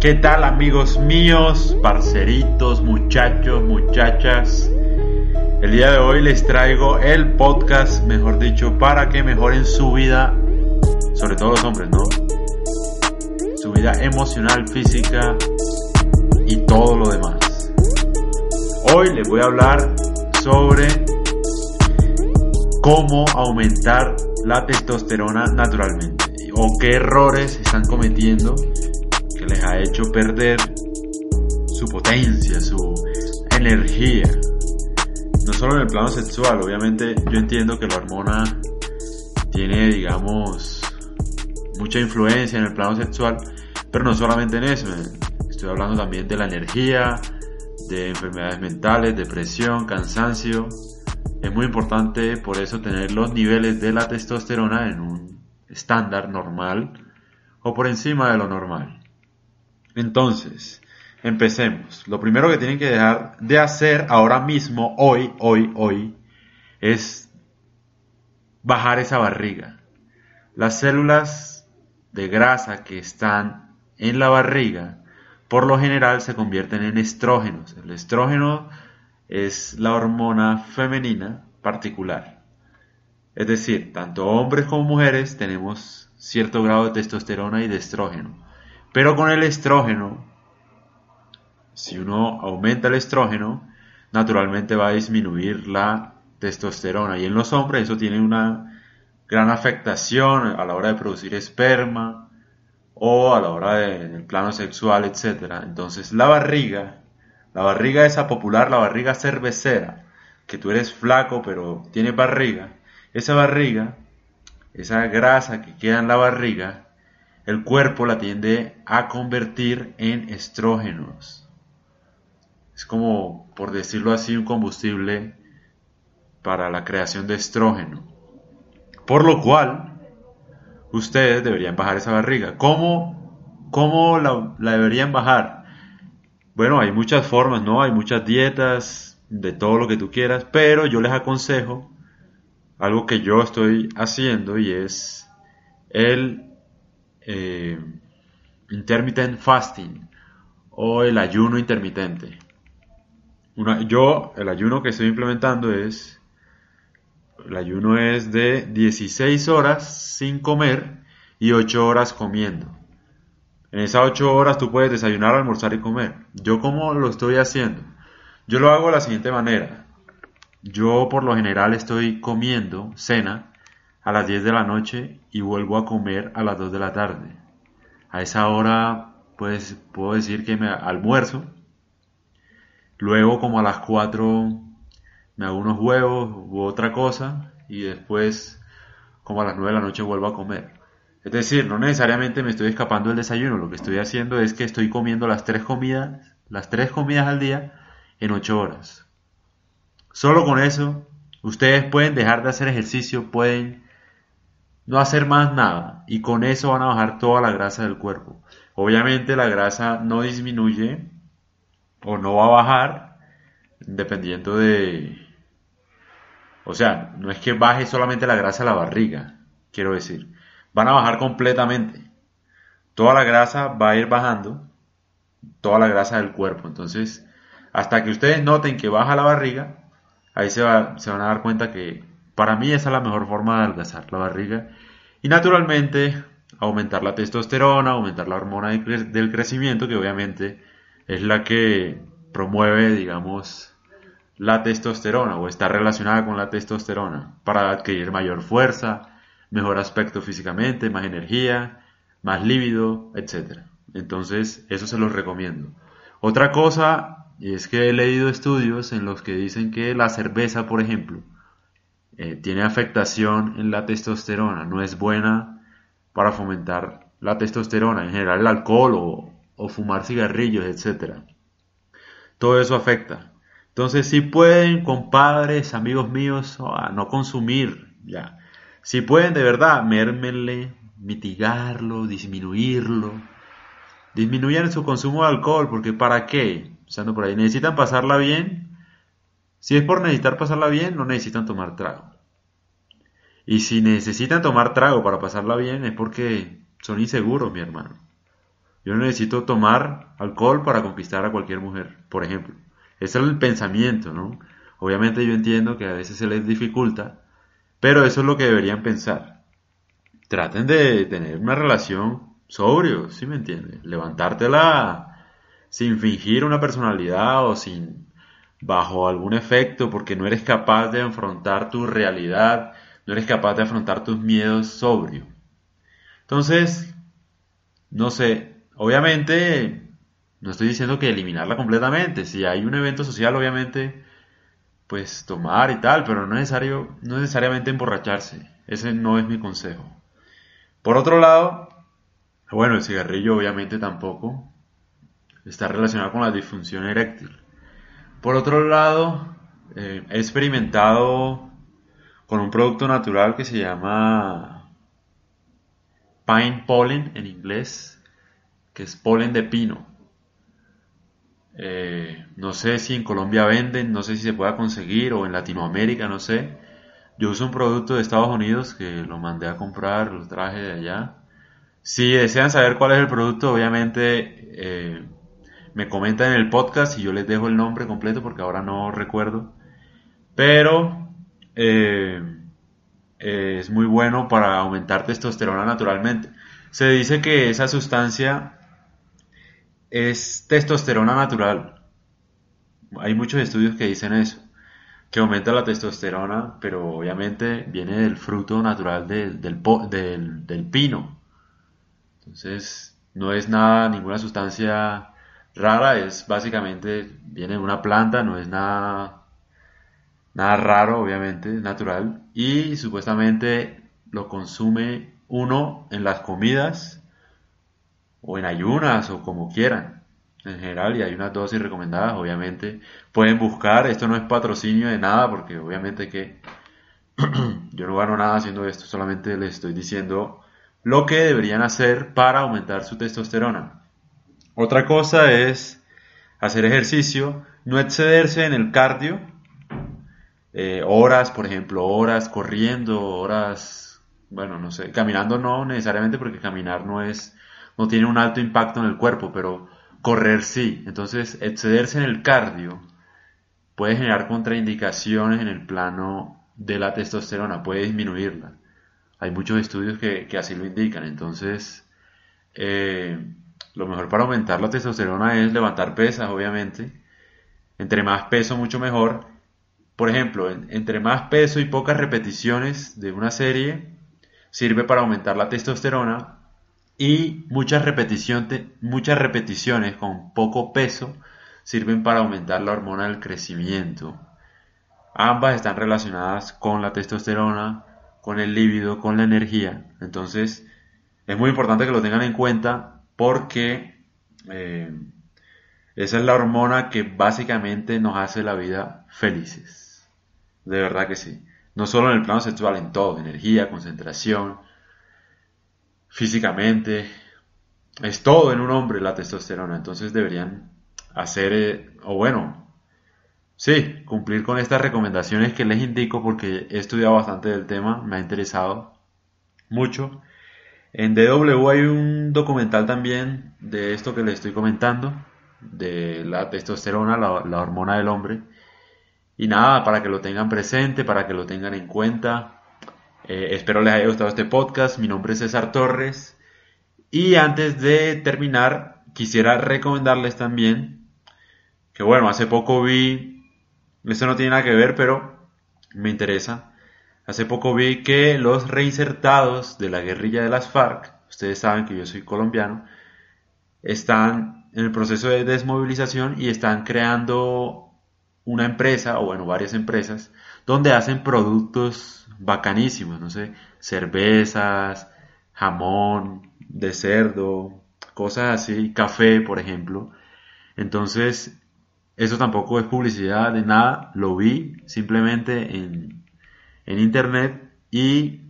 ¿Qué tal amigos míos, parceritos, muchachos, muchachas? El día de hoy les traigo el podcast, mejor dicho, para que mejoren su vida, sobre todo los hombres, ¿no? Su vida emocional, física y todo lo demás. Hoy les voy a hablar sobre cómo aumentar la testosterona naturalmente o qué errores están cometiendo les ha hecho perder su potencia, su energía. No solo en el plano sexual, obviamente yo entiendo que la hormona tiene, digamos, mucha influencia en el plano sexual, pero no solamente en eso, estoy hablando también de la energía, de enfermedades mentales, depresión, cansancio. Es muy importante por eso tener los niveles de la testosterona en un estándar normal o por encima de lo normal. Entonces, empecemos. Lo primero que tienen que dejar de hacer ahora mismo, hoy, hoy, hoy, es bajar esa barriga. Las células de grasa que están en la barriga, por lo general se convierten en estrógenos. El estrógeno es la hormona femenina particular. Es decir, tanto hombres como mujeres tenemos cierto grado de testosterona y de estrógeno. Pero con el estrógeno, si uno aumenta el estrógeno, naturalmente va a disminuir la testosterona. Y en los hombres eso tiene una gran afectación a la hora de producir esperma o a la hora del plano sexual, etc. Entonces la barriga, la barriga esa popular, la barriga cervecera, que tú eres flaco pero tienes barriga, esa barriga, esa grasa que queda en la barriga, el cuerpo la tiende a convertir en estrógenos. Es como, por decirlo así, un combustible para la creación de estrógeno. Por lo cual, ustedes deberían bajar esa barriga. ¿Cómo, cómo la, la deberían bajar? Bueno, hay muchas formas, ¿no? Hay muchas dietas, de todo lo que tú quieras, pero yo les aconsejo algo que yo estoy haciendo y es el eh, intermittent fasting o el ayuno intermitente. yo, el ayuno que estoy implementando es, el ayuno es de 16 horas sin comer y 8 horas comiendo. En esas 8 horas tú puedes desayunar, almorzar y comer. Yo como lo estoy haciendo. Yo lo hago de la siguiente manera. Yo por lo general estoy comiendo cena a las 10 de la noche y vuelvo a comer a las 2 de la tarde. A esa hora, pues puedo decir que me almuerzo. Luego, como a las 4, me hago unos huevos u otra cosa. Y después, como a las 9 de la noche, vuelvo a comer. Es decir, no necesariamente me estoy escapando del desayuno. Lo que estoy haciendo es que estoy comiendo las tres comidas, las tres comidas al día en 8 horas. Solo con eso, ustedes pueden dejar de hacer ejercicio, pueden no hacer más nada y con eso van a bajar toda la grasa del cuerpo. Obviamente la grasa no disminuye o no va a bajar dependiendo de... O sea, no es que baje solamente la grasa de la barriga, quiero decir. Van a bajar completamente. Toda la grasa va a ir bajando, toda la grasa del cuerpo. Entonces, hasta que ustedes noten que baja la barriga, ahí se, se van a dar cuenta que para mí esa es la mejor forma de adelgazar la barriga. Y naturalmente aumentar la testosterona, aumentar la hormona del crecimiento, que obviamente es la que promueve, digamos, la testosterona o está relacionada con la testosterona para adquirir mayor fuerza, mejor aspecto físicamente, más energía, más lívido, etc. Entonces, eso se los recomiendo. Otra cosa, es que he leído estudios en los que dicen que la cerveza, por ejemplo, eh, tiene afectación en la testosterona, no es buena para fomentar la testosterona, en general el alcohol o, fumar cigarrillos, etc. Todo eso afecta. Entonces, si pueden, compadres, amigos míos, no consumir, ya. Si pueden, de verdad, mérmenle, mitigarlo, disminuirlo. Disminuyan su consumo de alcohol, porque ¿para qué? Por ahí, necesitan pasarla bien, si es por necesitar pasarla bien, no necesitan tomar trago. Y si necesitan tomar trago para pasarla bien, es porque son inseguros, mi hermano. Yo no necesito tomar alcohol para conquistar a cualquier mujer, por ejemplo. Ese es el pensamiento, ¿no? Obviamente yo entiendo que a veces se les dificulta, pero eso es lo que deberían pensar. Traten de tener una relación sobrio, ¿sí me entiendes? Levantártela sin fingir una personalidad o sin bajo algún efecto porque no eres capaz de afrontar tu realidad, no eres capaz de afrontar tus miedos sobrio. Entonces, no sé, obviamente no estoy diciendo que eliminarla completamente, si hay un evento social obviamente pues tomar y tal, pero no, necesario, no necesariamente emborracharse, ese no es mi consejo. Por otro lado, bueno, el cigarrillo obviamente tampoco está relacionado con la disfunción eréctil. Por otro lado, eh, he experimentado con un producto natural que se llama pine pollen en inglés, que es polen de pino. Eh, no sé si en Colombia venden, no sé si se pueda conseguir o en Latinoamérica, no sé. Yo uso un producto de Estados Unidos que lo mandé a comprar, lo traje de allá. Si desean saber cuál es el producto, obviamente eh, me comentan en el podcast y yo les dejo el nombre completo porque ahora no recuerdo. Pero eh, es muy bueno para aumentar testosterona naturalmente. Se dice que esa sustancia es testosterona natural. Hay muchos estudios que dicen eso, que aumenta la testosterona, pero obviamente viene del fruto natural del, del, del pino. Entonces, no es nada, ninguna sustancia rara, es básicamente, viene de una planta, no es nada, nada raro, obviamente, natural, y supuestamente lo consume uno en las comidas o en ayunas o como quieran en general y hay unas dosis recomendadas obviamente. Pueden buscar esto no es patrocinio de nada porque obviamente que yo no gano nada haciendo esto solamente les estoy diciendo lo que deberían hacer para aumentar su testosterona otra cosa es hacer ejercicio no excederse en el cardio eh, horas por ejemplo horas corriendo horas bueno no sé caminando no necesariamente porque caminar no es no tiene un alto impacto en el cuerpo, pero correr sí. Entonces, excederse en el cardio puede generar contraindicaciones en el plano de la testosterona, puede disminuirla. Hay muchos estudios que, así lo indican. Entonces, eh, lo mejor para aumentar la testosterona es levantar pesas, obviamente. Entre más peso, mucho mejor. Por ejemplo, entre más peso y pocas repeticiones de una serie, sirve para aumentar la testosterona y muchas, muchas repeticiones con poco peso sirven para aumentar la hormona del crecimiento. Ambas están relacionadas con la testosterona, con el líbido, con la energía. Entonces, es muy importante que lo tengan en cuenta porque eh, esa es la hormona que básicamente nos hace la vida felices. De verdad que sí. No solo en el plano sexual, en todo. Energía, concentración, físicamente, es todo en un hombre la testosterona, entonces deberían hacer, eh, o bueno, sí, cumplir con estas recomendaciones que les indico porque he estudiado bastante del tema, me ha interesado mucho. En DW hay un documental también de esto que les estoy comentando, de la testosterona, la hormona del hombre. Y nada, para que lo tengan presente, para que lo tengan en cuenta, eh, espero les haya gustado este podcast. Mi nombre es César Torres. Y antes de terminar, quisiera recomendarles también que, bueno, hace poco vi, esto no tiene nada que ver, pero me interesa. Hace poco vi que los reinsertados de la guerrilla de las FARC, ustedes saben que yo soy colombiano, están en el proceso de desmovilización y están creando una empresa, o bueno, varias empresas, donde hacen productos bacanísimos, no sé, cervezas, jamón de cerdo, cosas así, café, por ejemplo. Entonces, eso tampoco es publicidad de nada, lo vi simplemente en, en internet y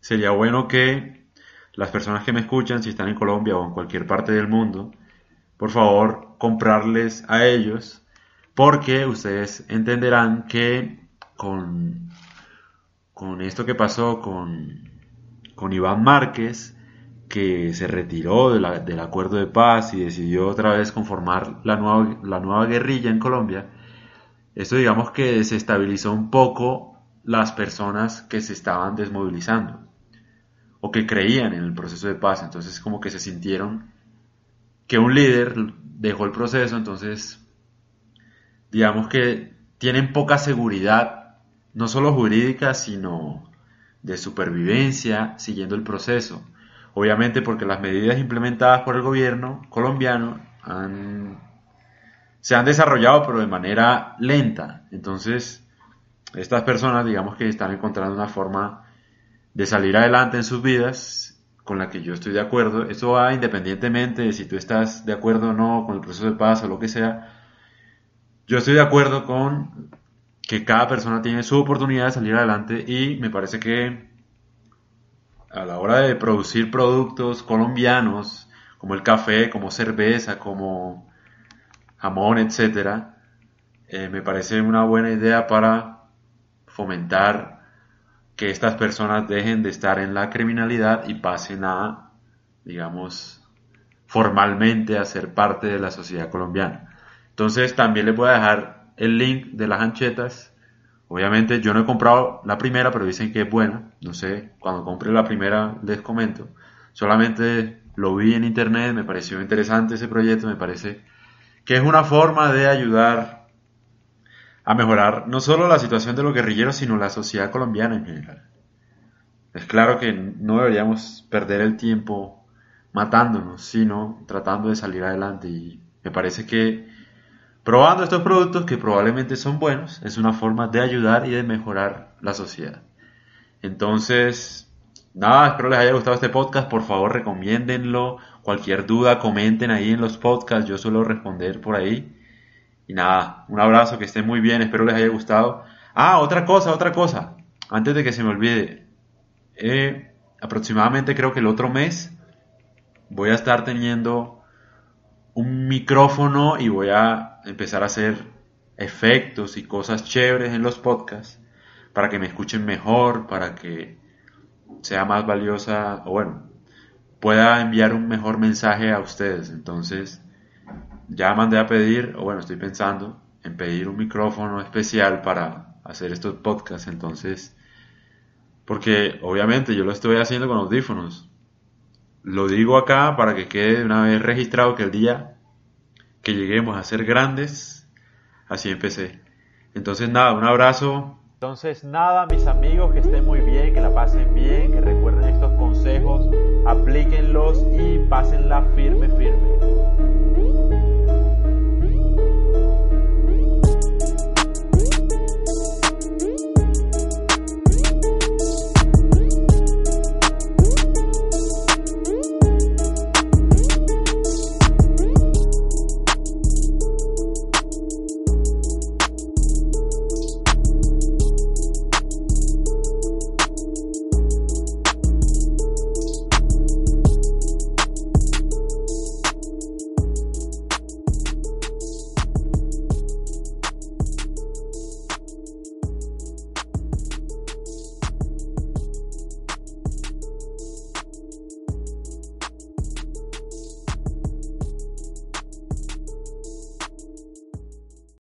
sería bueno que las personas que me escuchan, si están en Colombia o en cualquier parte del mundo, por favor comprarles a ellos porque ustedes entenderán que con con esto que pasó con, con Iván Márquez, que se retiró del acuerdo de paz y decidió otra vez conformar la nueva, la nueva guerrilla en Colombia, esto digamos que desestabilizó un poco las personas que se estaban desmovilizando o que creían en el proceso de paz. Entonces como que se sintieron que un líder dejó el proceso, entonces digamos que tienen poca seguridad, no solo jurídica, sino de supervivencia siguiendo el proceso. Obviamente porque las medidas implementadas por el gobierno colombiano se han desarrollado pero de manera lenta. Entonces, estas personas digamos que están encontrando una forma de salir adelante en sus vidas con la que yo estoy de acuerdo. Eso va independientemente de si tú estás de acuerdo o no con el proceso de paz o lo que sea. Yo estoy de acuerdo con que cada persona tiene su oportunidad de salir adelante y me parece que a la hora de producir productos colombianos como el café, como cerveza, como jamón, etcétera, eh, me parece una buena idea para fomentar que estas personas dejen de estar en la criminalidad y pasen a, digamos, formalmente a ser parte de la sociedad colombiana. Entonces también les voy a dejar el link de las anchetas. Obviamente yo no he comprado la primera, pero dicen que es buena. No sé, cuando compre la primera les comento. Solamente lo vi en internet, me pareció interesante ese proyecto, me parece que es una forma de ayudar a mejorar no solo la situación de los guerrilleros, sino la sociedad colombiana en general. Es claro que no deberíamos perder el tiempo matándonos, sino tratando de salir adelante. Y me parece que probando estos productos, que probablemente son buenos, es una forma de ayudar y de mejorar la sociedad. Entonces, nada, espero les haya gustado este podcast. Por favor, recomiéndenlo. Cualquier duda, comenten ahí en los podcasts. Yo suelo responder por ahí. Y nada, un abrazo, que estén muy bien, espero les haya gustado. Ah, otra cosa, otra cosa, antes de que se me olvide. Eh, aproximadamente creo que el otro mes voy a estar teniendo un micrófono y voy a empezar a hacer efectos y cosas chéveres en los podcasts para que me escuchen mejor, para que sea más valiosa o bueno, pueda enviar un mejor mensaje a ustedes. Entonces, ya mandé a pedir, o bueno, estoy pensando en pedir un micrófono especial para hacer estos podcasts, entonces, porque obviamente yo lo estoy haciendo con audífonos. Lo digo acá para que quede una vez registrado que el día que lleguemos a ser grandes, así empecé. Entonces nada, un abrazo. Entonces nada, mis amigos, que estén muy bien, que la pasen bien, que recuerden estos consejos, y pásenla firme, firme.